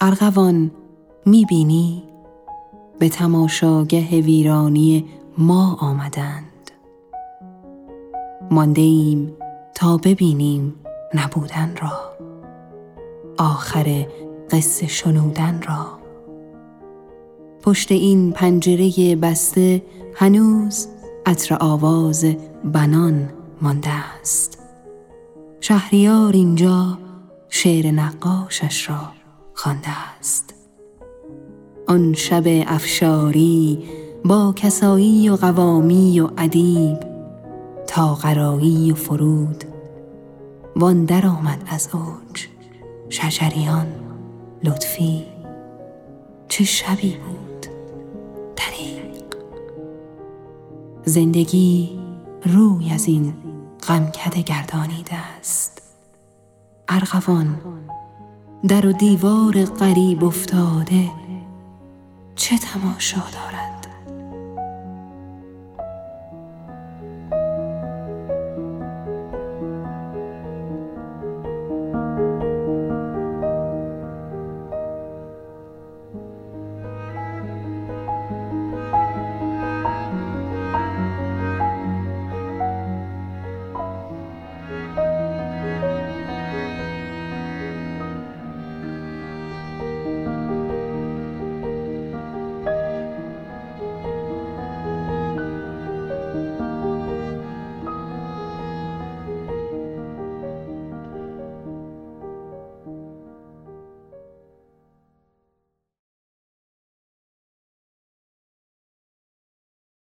ارغوان می‌بینی؟ به تماشاگه ویرانی ما آمدند. مانده ایم تا ببینیم نبودن را. آخر قصه شنودن را. پشت این پنجره بسته هنوز عطر آواز بنان مانده است. شهریار اینجا شعر نقاشش را خوانده است. آن شب افشاری با کسایی و قوامی و ادیب تا قرایی و فرود وان در آمد از اوج. شجریان لطفی چه شبی بود؟ طریق. زندگی روی از این غمکده گردانیده است. ارغوان در و دیوار غریب افتاده چه تماشا دارد